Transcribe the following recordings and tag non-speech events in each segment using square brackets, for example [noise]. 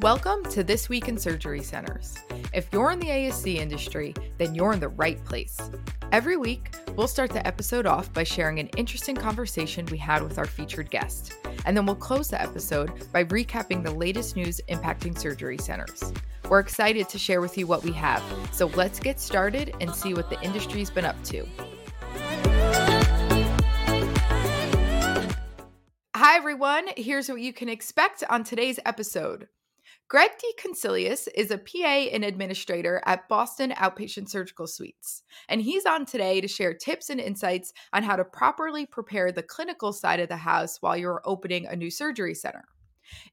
Welcome to This Week in Surgery Centers. If you're in the ASC industry, then you're in the right place. Every week, we'll start the episode off by sharing an interesting conversation we had with our featured guest, and then we'll close the episode by recapping the latest news impacting surgery centers. We're excited to share with you what we have, so let's get started and see what the industry's been up to. Hi, everyone. Here's what you can expect on today's episode. Greg DeConciliis is a PA and administrator at Boston Outpatient Surgical Suites, and he's on today to share tips and insights on how to properly prepare the clinical side of the house while you're opening a new surgery center.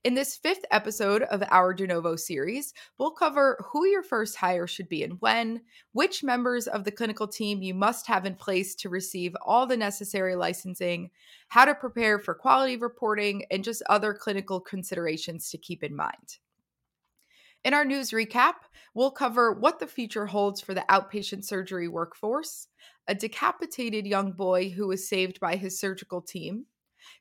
In this fifth episode of our De Novo series, we'll cover who your first hire should be and when, which members of the clinical team you must have in place to receive all the necessary licensing, how to prepare for quality reporting, and just other clinical considerations to keep in mind. In our news recap, we'll cover what the future holds for the outpatient surgery workforce, a decapitated young boy who was saved by his surgical team,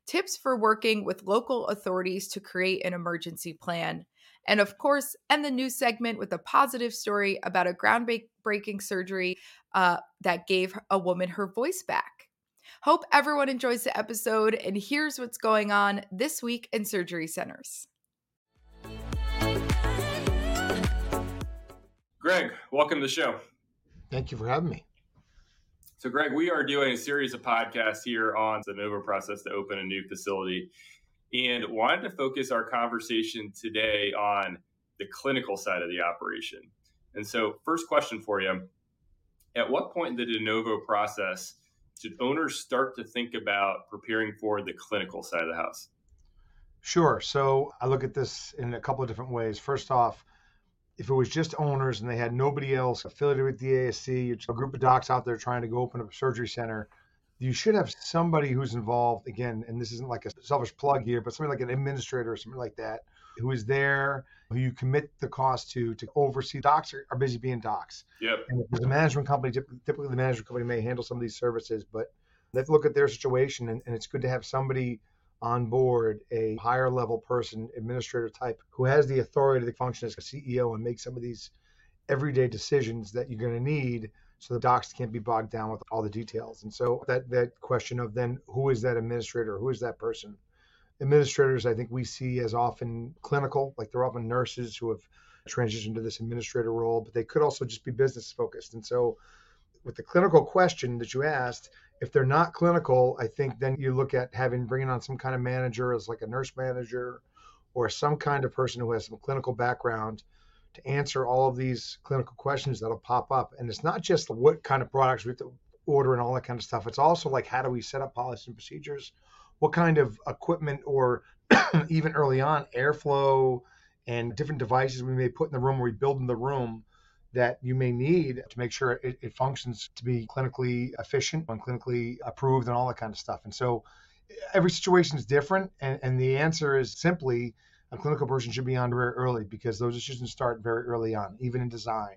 tips for working with local authorities to create an emergency plan, and of course, end the news segment with a positive story about a groundbreaking surgery uh, that gave a woman her voice back. Hope everyone enjoys the episode, and here's what's going on this week in surgery centers. Greg, welcome to the show. Thank you for having me. So, Greg, we are doing a series of podcasts here on de novo process to open a new facility and wanted to focus our conversation today on the clinical side of the operation. And so, first question for you At what point in the de novo process should owners start to think about preparing for the clinical side of the house? Sure. So, I look at this in a couple of different ways. First off, if it was just owners and they had nobody else affiliated with the ASC, a group of docs out there trying to go open up a surgery center, you should have somebody who's involved again, and this isn't like a selfish plug here, but somebody like an administrator or something like that, who is there, who you commit the cost to to oversee. Docs are, are busy being docs. Yep. And if there's a management company, typically the management company may handle some of these services, but to look at their situation, and, and it's good to have somebody on board a higher level person, administrator type, who has the authority to function as a CEO and make some of these everyday decisions that you're going to need so the docs can't be bogged down with all the details. And so that that question of then who is that administrator? Who is that person? Administrators, I think we see as often clinical, like they're often nurses who have transitioned to this administrator role, but they could also just be business focused. And so with the clinical question that you asked, if they're not clinical, I think then you look at having bringing on some kind of manager as like a nurse manager or some kind of person who has some clinical background to answer all of these clinical questions that'll pop up. And it's not just what kind of products we have to order and all that kind of stuff. It's also like how do we set up policies and procedures? What kind of equipment or [clears throat] even early on airflow and different devices we may put in the room or we build in the room that you may need to make sure it, it, functions to be clinically efficient and clinically approved and all that kind of stuff. And so every situation is different. And, and the answer is simply a clinical person should be on very early because those decisions start very early on, even in design.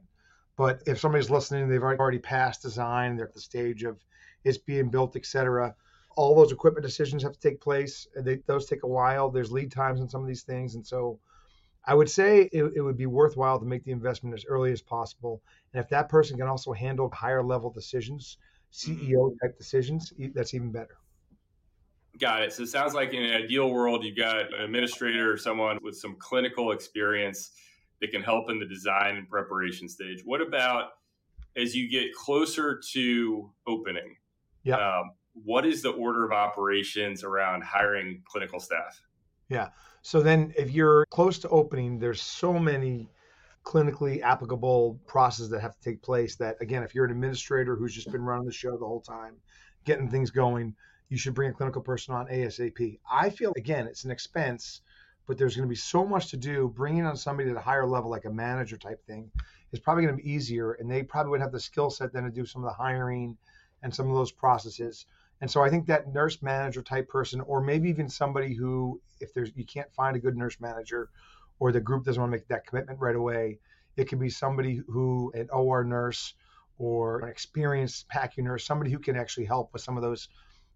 But if somebody's listening, they've already passed design, they're at the stage of it's being built, et cetera. All those equipment decisions have to take place. They, those take a while. There's lead times on some of these things. And so I would say it, it, would be worthwhile to make the investment as early as possible. And if that person can also handle higher level decisions, CEO mm-hmm. type decisions, that's even better. Got it. So it sounds like in an ideal world, you've got an administrator or someone with some clinical experience that can help in the design and preparation stage. What about as you get closer to opening? Yeah. Um, what is the order of operations around hiring clinical staff? Yeah. So then if you're close to opening, there's so many clinically applicable processes that have to take place that again, if you're an administrator who's just been running the show the whole time, getting things going, you should bring a clinical person on ASAP. I feel again, it's an expense, but there's going to be so much to do. Bringing on somebody at a higher level, like a manager type thing, is probably going to be easier, and they probably would have the skill set then to do some of the hiring and some of those processes. And so I think that nurse manager type person, or maybe even somebody who, if there's you can't find a good nurse manager, or the group doesn't want to make that commitment right away, it could be somebody who an OR nurse or an experienced PACU nurse, somebody who can actually help with some of those,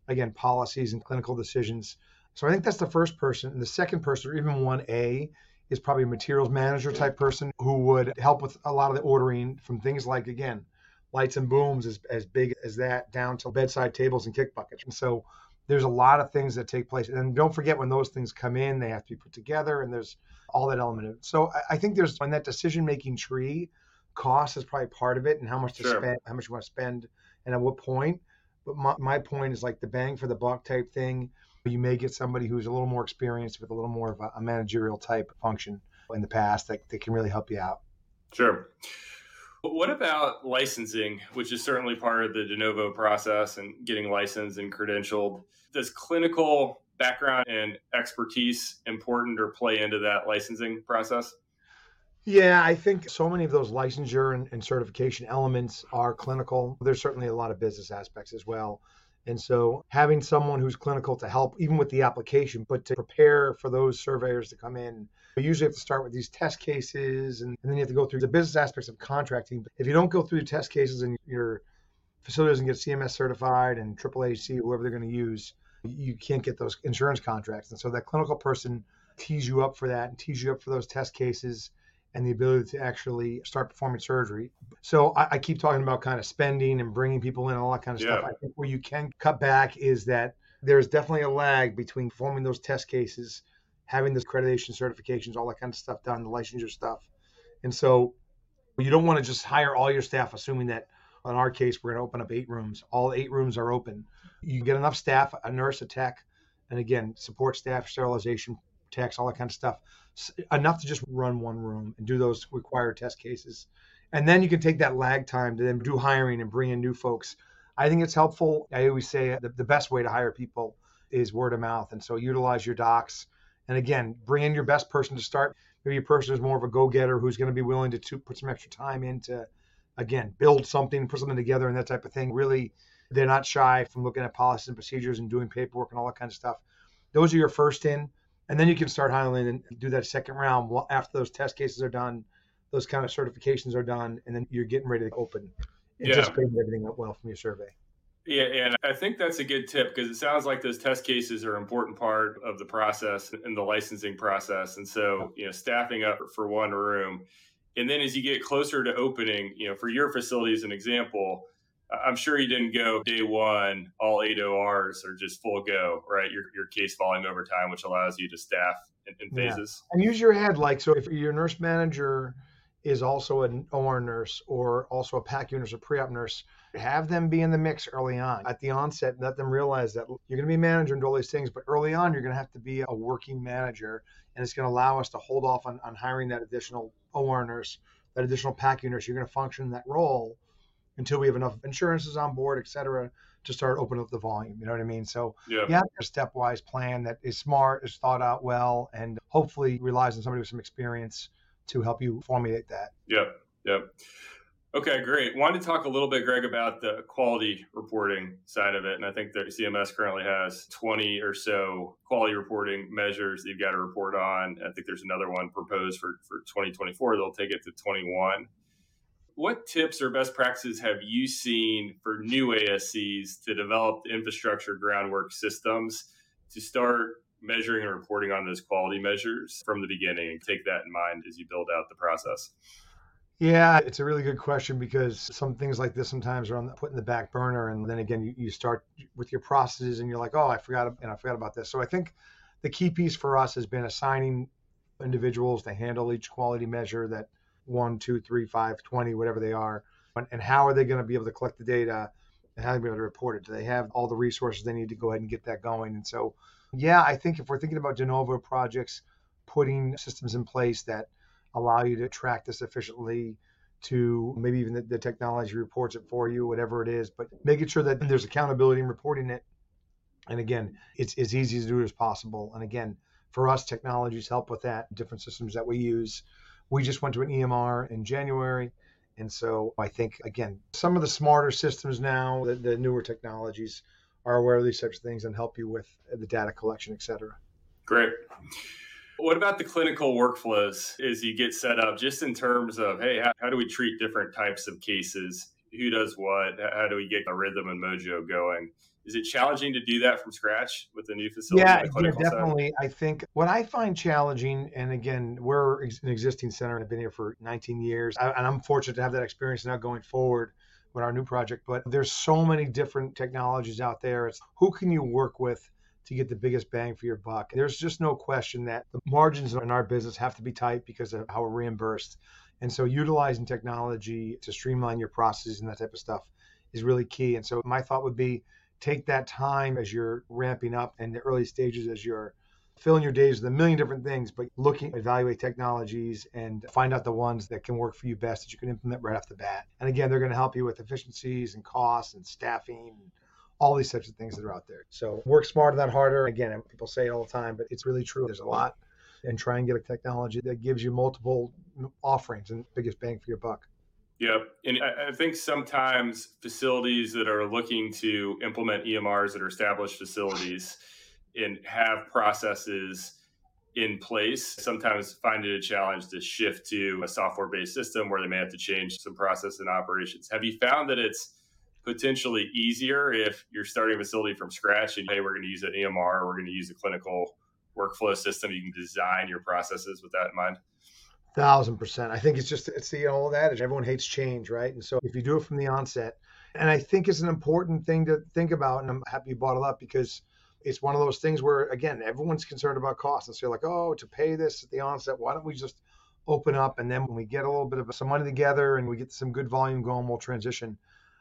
again, policies and clinical decisions. So I think that's the first person. And the second person, or even one A, is probably a materials manager type person who would help with a lot of the ordering from things like, again, lights and booms as, as big as that down to bedside tables and kick buckets. And so there's a lot of things that take place. And don't forget when those things come in, they have to be put together and there's all that element of it. So I, I think there's on that decision making tree, cost is probably part of it and how much to sure. spend, how much you want to spend and at what point. But my, my point is like the bang for the buck type thing. You may get somebody who's a little more experienced with a little more of a, a managerial type function in the past that, that can really help you out. Sure. What about licensing, which is certainly part of the de novo process and getting licensed and credentialed? Does clinical background and expertise important or play into that licensing process? Yeah, I think so many of those licensure and, and, certification elements are clinical. There's certainly a lot of business aspects as well. And so having someone who's clinical to help, even with the application, but to prepare for those surveyors to come in, you usually have to start with these test cases and, and then you have to go through the business aspects of contracting. If you don't go through the test cases and your facility doesn't get CMS certified and AAAHC, whoever they're going to use, you can't get those insurance contracts. And so that clinical person tees you up for that and tees you up for those test cases and the ability to actually start performing surgery. So I, I, keep talking about kind of spending and bringing people in and all that kind of yeah. stuff. I think where you can cut back is that there's definitely a lag between performing those test cases, having the accreditation certifications, all that kind of stuff done, the licensure stuff. And so you don't want to just hire all your staff assuming that in our case we're going to open up eight rooms. All eight rooms are open. You get enough staff, a nurse, a tech, and again, support staff, sterilization, techs, all that kind of stuff enough to just run one room and do those required test cases. And then you can take that lag time to then do hiring and bring in new folks. I think it's helpful. I always say the, the best way to hire people is word of mouth. And so utilize your docs. And again, bring in your best person to start. Maybe a person who's more of a go getter who's going to be willing to, to put some extra time into, again, build something, put something together, and that type of thing. Really, they're not shy from looking at policies and procedures and doing paperwork and all that kind of stuff. Those are your first in and then you can start hiring and do that second round after those test cases are done, those kind of certifications are done, and then you're getting ready to open, anticipating yeah. everything up well from your survey. Yeah, and I think that's a good tip because it sounds like those test cases are an important part of the process and the licensing process. And so, you know, staffing up for one room. And then as you get closer to opening, you know, for your facility as an example, I'm sure you didn't go day one, all eight ORs are just full go, right? Your, your case volume over time, which allows you to staff in, in phases. Yeah. And use your head. Like, so if your nurse manager is also an OR nurse or also a PACU nurse or pre-op nurse, have them be in the mix early on at the onset. Let them realize that you're going to be manager and do all these things, but early on, you're going to have to be a working manager. And it's going to allow us to hold off on, on hiring that additional OR nurse, that additional PACU nurse. You're going to function in that role until we have enough insurances on board, et cetera, to start opening up the volume. You know what I mean? So yeah, a stepwise plan that is smart, is thought out well, and hopefully relies on somebody with some experience to help you formulate that. Yep. Yep. Okay, great. Wanted to talk a little bit, Greg, about the quality reporting side of it. And I think that CMS currently has 20 or so quality reporting measures that you've got to report on. I think there's another one proposed for, for 2024. They'll take it to 21 what tips or best practices have you seen for new ASCs to develop infrastructure groundwork systems to start measuring and reporting on those quality measures from the beginning and take that in mind as you build out the process? Yeah, it's a really good question because some things like this sometimes are on the, put in the back burner, and then again you, you start with your processes and you're like, oh, I forgot and I forgot about this. So I think the key piece for us has been assigning individuals to handle each quality measure that one, two, three, five, 20, whatever they are, and how are they going to be able to collect the data and how are they be able to report it? Do they have all the resources they need to go ahead and get that going? And so, yeah, I think if we're thinking about de novo projects, putting systems in place that allow you to track this efficiently, to maybe even the, the technology reports it for you, whatever it is, but making sure that there's accountability in reporting it. And again, it's as easy to do as possible. And again, for us, technologies help with that. Different systems that we use we just went to an EMR in January. And so I think, again, some of the smarter systems now, the, the newer technologies are aware of these types of things and help you with the data collection, et cetera. Great. What about the clinical workflows as you get set up, just in terms of, hey, how, how do we treat different types of cases? Who does what? How do we get the rhythm and mojo going? Is it challenging to do that from scratch with the new facility? Yeah, yeah definitely. Side? I think what I find challenging, and again, we're an existing center and I've been here for 19 years, and I'm fortunate to have that experience now going forward with our new project. But there's so many different technologies out there. It's who can you work with to get the biggest bang for your buck? There's just no question that the margins in our business have to be tight because of how we're reimbursed. And so utilizing technology to streamline your processes and that type of stuff is really key. And so my thought would be take that time as you're ramping up in the early stages as you're filling your days with a million different things, but looking, evaluate technologies and find out the ones that can work for you best that you can implement right off the bat. And again, they're going to help you with efficiencies and costs and staffing and all these types of things that are out there. So work smarter, not harder. Again, people say it all the time, but it's really true. There's a lot. And try and get a technology that gives you multiple offerings and biggest bang for your buck. Yep. And I, think sometimes facilities that are looking to implement EMRs that are established facilities and have processes in place sometimes find it a challenge to shift to a software based system where they may have to change some process and operations. Have you found that it's potentially easier if you're starting a facility from scratch and hey, we're going to use an EMR, we're going to use a clinical workflow system, you can design your processes with that in mind? Thousand percent. I think it's just it's the old adage. Everyone hates change, right? And so if you do it from the onset, and I think it's an important thing to think about, and I'm happy you brought it up because it's one of those things where again everyone's concerned about cost, and so you're like, oh, to pay this at the onset, why don't we just open up and then when we get a little bit of some money together and we get some good volume going, we'll transition.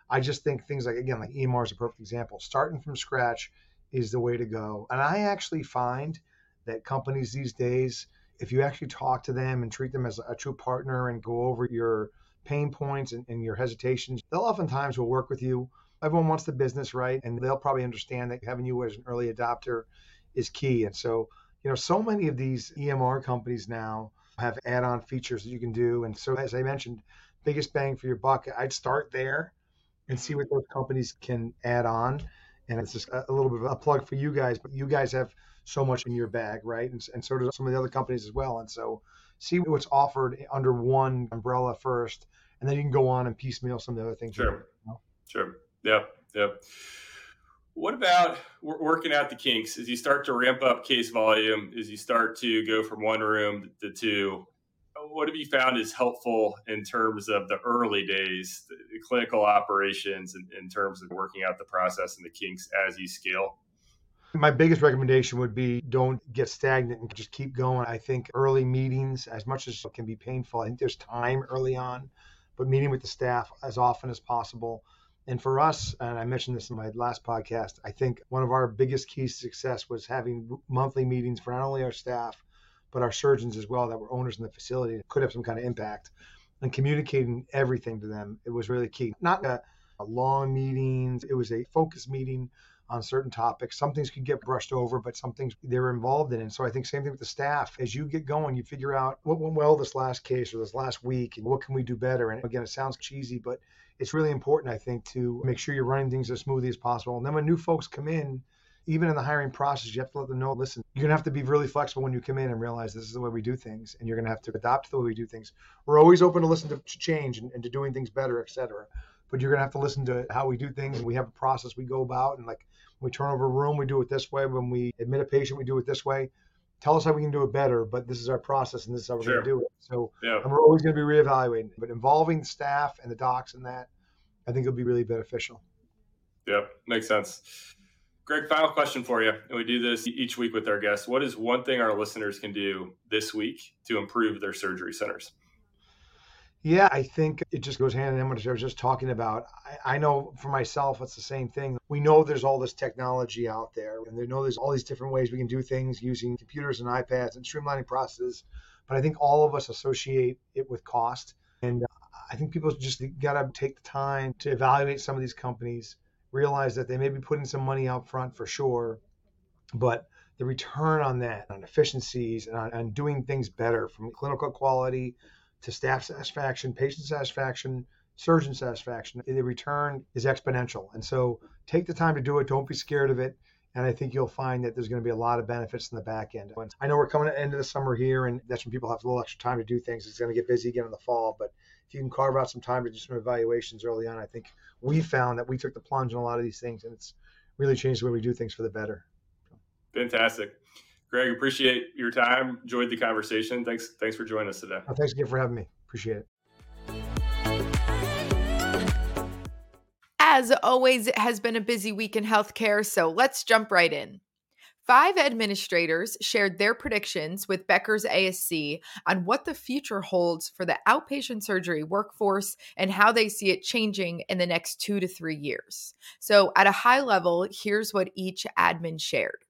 I just think things like again, like EMR is a perfect example. Starting from scratch is the way to go, and I actually find that companies these days if you actually talk to them and treat them as a true partner and go over your pain points and, and your hesitations, they'll oftentimes will work with you. Everyone wants the business right, and they'll probably understand that having you as an early adopter is key. And so, you know, so many of these EMR companies now have add-on features that you can do. And so, as I mentioned, biggest bang for your buck. I'd start there and see what those companies can add on. And it's just a little bit of a plug for you guys, but you guys have so much in your bag, right? And, and so do some of the other companies as well. And so see what's offered under one umbrella first, and then you can go on and piecemeal some of the other things. Sure. You know? Sure. Yep. Yep. What about working out the kinks as you start to ramp up case volume, as you start to go from one room to two? What have you found is helpful in terms of the early days, the clinical operations, in, in terms of working out the process and the kinks as you scale? My biggest recommendation would be don't get stagnant and just keep going. I think early meetings, as much as can be painful, I think there's time early on, but meeting with the staff as often as possible. And for us, and I mentioned this in my last podcast, I think one of our biggest keys to success was having monthly meetings for not only our staff, but our surgeons as well that were owners in the facility could have some kind of impact and communicating everything to them. It was really key. Not a, a long meetings, it was a focus meeting on certain topics. Some things could get brushed over, but some things they're involved in. And so I think same thing with the staff. As you get going, you figure out what went well this last case or this last week and what can we do better. And again, it sounds cheesy, but it's really important, I think, to make sure you're running things as smoothly as possible. And then when new folks come in, even in the hiring process, you have to let them know, listen, you're gonna have to be really flexible when you come in and realize this is the way we do things, and you're gonna have to adopt the way we do things. We're always open to listen to change and, and to doing things better, et cetera. But you're gonna have to listen to how we do things. And we have a process we go about, and like we turn over a room, we do it this way. When we admit a patient, we do it this way. Tell us how we can do it better, but this is our process and this is how we're sure. going to do it. So yeah. and we're always going to be reevaluating. But involving the staff and the docs in that, I think it'll be really beneficial. Yep, makes sense. Greg, final question for you. And we do this each week with our guests. What is one thing our listeners can do this week to improve their surgery centers? Yeah, I think it just goes hand in hand with what I was just talking about. I, I, know for myself, it's the same thing. We know there's all this technology out there, and they know there's all these different ways we can do things using computers and iPads and streamlining processes. But I think all of us associate it with cost. And I think people just got to take the time to evaluate some of these companies, realize that they may be putting some money out front for sure, but the return on that, on efficiencies, and on, on doing things better from clinical quality to staff satisfaction, patient satisfaction, surgeon satisfaction. The return is exponential. And so take the time to do it. Don't be scared of it. And I think you'll find that there's going to be a lot of benefits in the back end. I know we're coming to the end of the summer here, and that's when people have a little extra time to do things. It's going to get busy again in the fall. But if you can carve out some time to do some evaluations early on, I think we found that we took the plunge in a lot of these things, and it's really changed the way we do things for the better. Fantastic. Greg, appreciate your time. Enjoyed the conversation. Thanks. Thanks for joining us today. Oh, thanks again for having me. Appreciate it. As always, it has been a busy week in healthcare, so let's jump right in. Five administrators shared their predictions with Becker's ASC on what the future holds for the outpatient surgery workforce and how they see it changing in the next two to three years. So, at a high level, here's what each admin shared.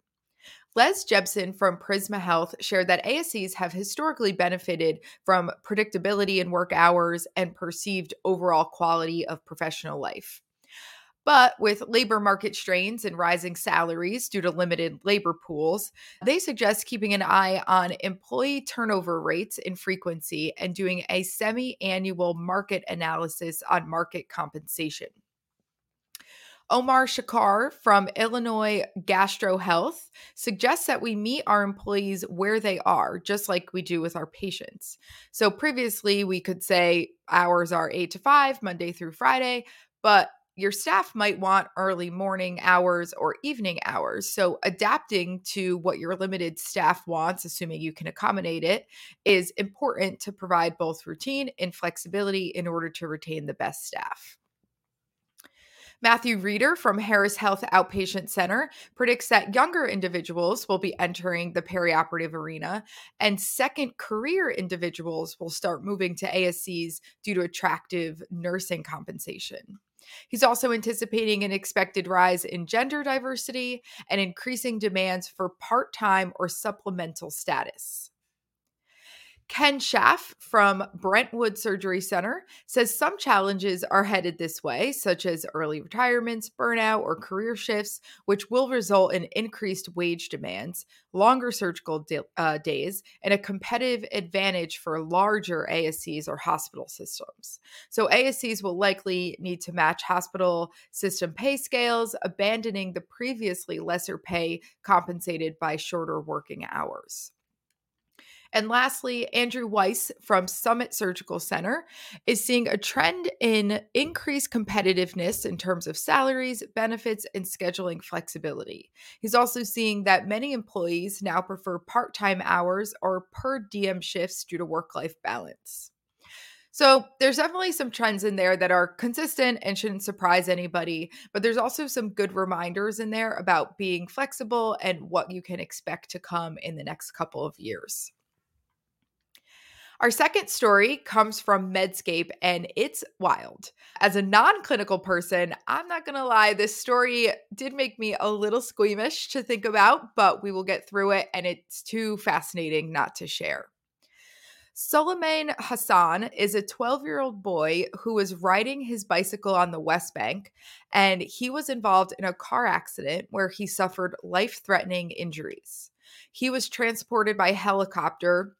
Les Jepson from Prisma Health shared that ASCs have historically benefited from predictability in work hours and perceived overall quality of professional life. But with labor market strains and rising salaries due to limited labor pools, they suggest keeping an eye on employee turnover rates and frequency and doing a semi annual market analysis on market compensation. Omar Shakar from Illinois Gastro Health suggests that we meet our employees where they are, just like we do with our patients. So previously, we could say hours are eight to five, Monday through Friday, but your staff might want early morning hours or evening hours. So, adapting to what your limited staff wants, assuming you can accommodate it, is important to provide both routine and flexibility in order to retain the best staff. Matthew Reeder from Harris Health Outpatient Center predicts that younger individuals will be entering the perioperative arena, and second career individuals will start moving to ASCs due to attractive nursing compensation. He's also anticipating an expected rise in gender diversity and increasing demands for part time or supplemental status. Ken Schaff from Brentwood Surgery Center says some challenges are headed this way, such as early retirements, burnout, or career shifts, which will result in increased wage demands, longer surgical di- uh, days, and a competitive advantage for larger ASCs or hospital systems. So, ASCs will likely need to match hospital system pay scales, abandoning the previously lesser pay compensated by shorter working hours. And lastly, Andrew Weiss from Summit Surgical Center is seeing a trend in increased competitiveness in terms of salaries, benefits, and scheduling flexibility. He's also seeing that many employees now prefer part time hours or per diem shifts due to work life balance. So there's definitely some trends in there that are consistent and shouldn't surprise anybody, but there's also some good reminders in there about being flexible and what you can expect to come in the next couple of years. Our second story comes from Medscape and it's wild. As a non clinical person, I'm not going to lie, this story did make me a little squeamish to think about, but we will get through it and it's too fascinating not to share. Suleiman Hassan is a 12 year old boy who was riding his bicycle on the West Bank, and he was involved in a car accident where he suffered life threatening injuries. He was transported by helicopter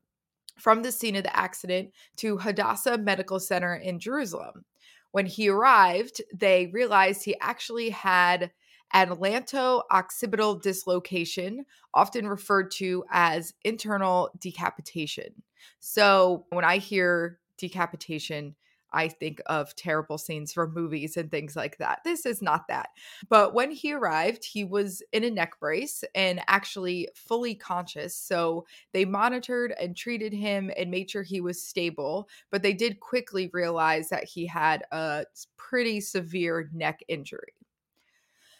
from the scene of the accident to Hadassah Medical Center in Jerusalem. When he arrived, they realized he actually had atlanto-occipital dislocation, often referred to as internal decapitation. So when I hear decapitation, I think of terrible scenes from movies and things like that. This is not that. But when he arrived, he was in a neck brace and actually fully conscious. So they monitored and treated him and made sure he was stable. But they did quickly realize that he had a pretty severe neck injury.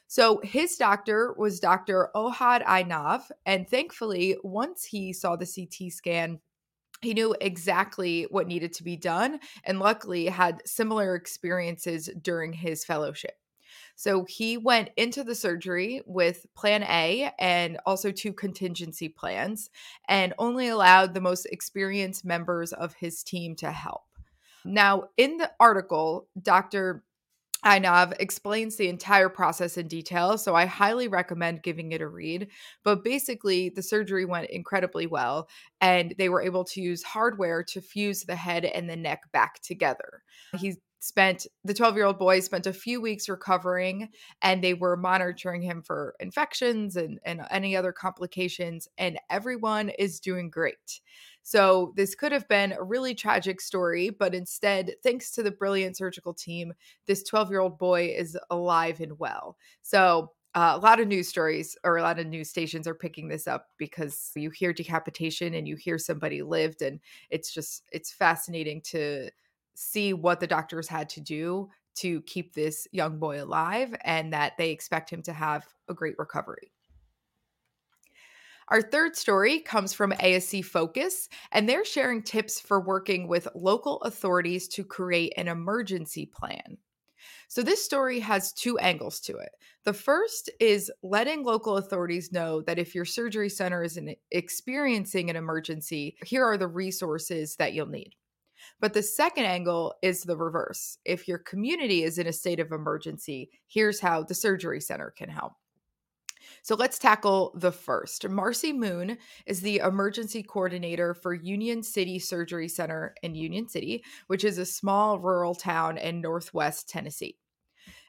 So his doctor was Dr. Ohad Einav. And thankfully, once he saw the CT scan, he knew exactly what needed to be done and luckily had similar experiences during his fellowship. So he went into the surgery with plan A and also two contingency plans and only allowed the most experienced members of his team to help. Now, in the article, Dr. Einav explains the entire process in detail, so I highly recommend giving it a read. But basically, the surgery went incredibly well, and they were able to use hardware to fuse the head and the neck back together. He spent the 12 year old boy spent a few weeks recovering and they were monitoring him for infections and, and any other complications and everyone is doing great so this could have been a really tragic story, but instead, thanks to the brilliant surgical team, this 12 year old boy is alive and well. So Uh, a lot of news stories or a lot of news stations are picking this up because you hear decapitation and you hear somebody lived and it's just it's fascinating to see what the doctors had to do to keep this young boy alive and that they expect him to have a great recovery. Our third story comes from ASC Focus, and they're sharing tips for working with local authorities to create an emergency plan. So, this story has two angles to it. The first is letting local authorities know that if your surgery center is experiencing an emergency, here are the resources that you'll need. But the second angle is the reverse. If your community is in a state of emergency, here's how the surgery center can help. So let's tackle the first. Marcy Moon is the emergency coordinator for Union City Surgery Center in Union City, which is a small rural town in northwest Tennessee.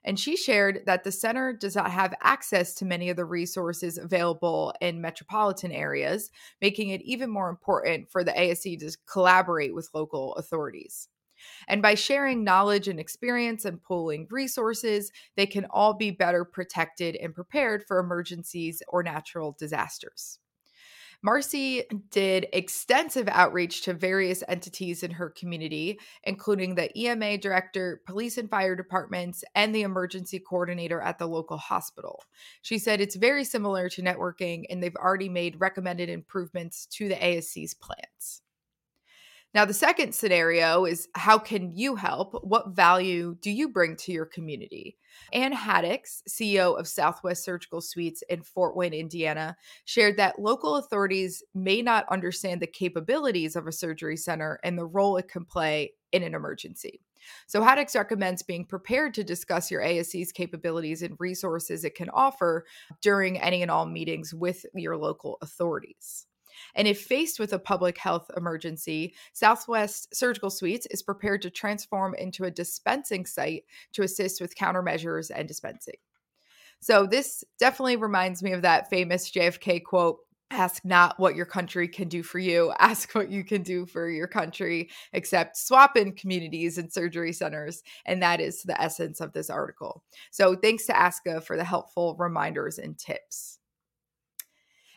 And she shared that the center does not have access to many of the resources available in metropolitan areas, making it even more important for the ASC to collaborate with local authorities. And by sharing knowledge and experience and pooling resources, they can all be better protected and prepared for emergencies or natural disasters. Marcy did extensive outreach to various entities in her community, including the EMA director, police and fire departments, and the emergency coordinator at the local hospital. She said it's very similar to networking, and they've already made recommended improvements to the ASC's plans. Now, the second scenario is how can you help? What value do you bring to your community? Ann Haddix, CEO of Southwest Surgical Suites in Fort Wayne, Indiana, shared that local authorities may not understand the capabilities of a surgery center and the role it can play in an emergency. So, Haddix recommends being prepared to discuss your ASC's capabilities and resources it can offer during any and all meetings with your local authorities. And if faced with a public health emergency, Southwest Surgical Suites is prepared to transform into a dispensing site to assist with countermeasures and dispensing. So, this definitely reminds me of that famous JFK quote ask not what your country can do for you [laughs] ask what you can do for your country except swap in communities and surgery centers and that is the essence of this article so thanks to ASCA for the helpful reminders and tips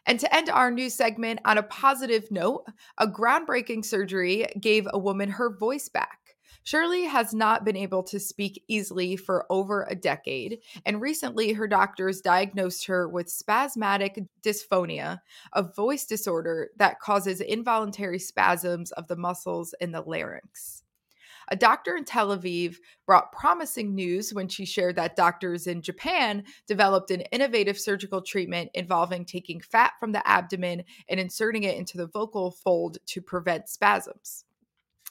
and to end our news segment on a positive note, a groundbreaking surgery gave a woman her voice back. Shirley has not been able to speak easily for over a decade, and recently her doctors diagnosed her with spasmodic dysphonia, a voice disorder that causes involuntary spasms of the muscles in the larynx. A doctor in Tel Aviv brought promising news when she shared that doctors in Japan developed an innovative surgical treatment involving taking fat from the abdomen and inserting it into the vocal fold to prevent spasms.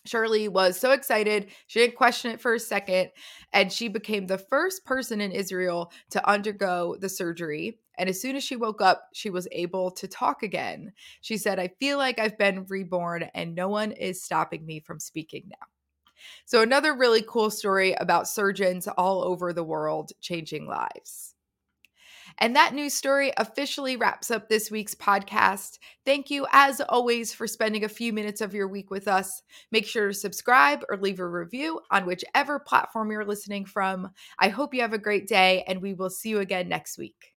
Shirley was so excited. She didn't question it for a second. And she became the first person in Israel to undergo the surgery. And as soon as she woke up, she was able to talk again. She said, I feel like I've been reborn and no one is stopping me from speaking now. So, another really cool story about surgeons all over the world changing lives. And that news story officially wraps up this week's podcast. Thank you, as always, for spending a few minutes of your week with us. Make sure to subscribe or leave a review on whichever platform you're listening from. I hope you have a great day, and we will see you again next week.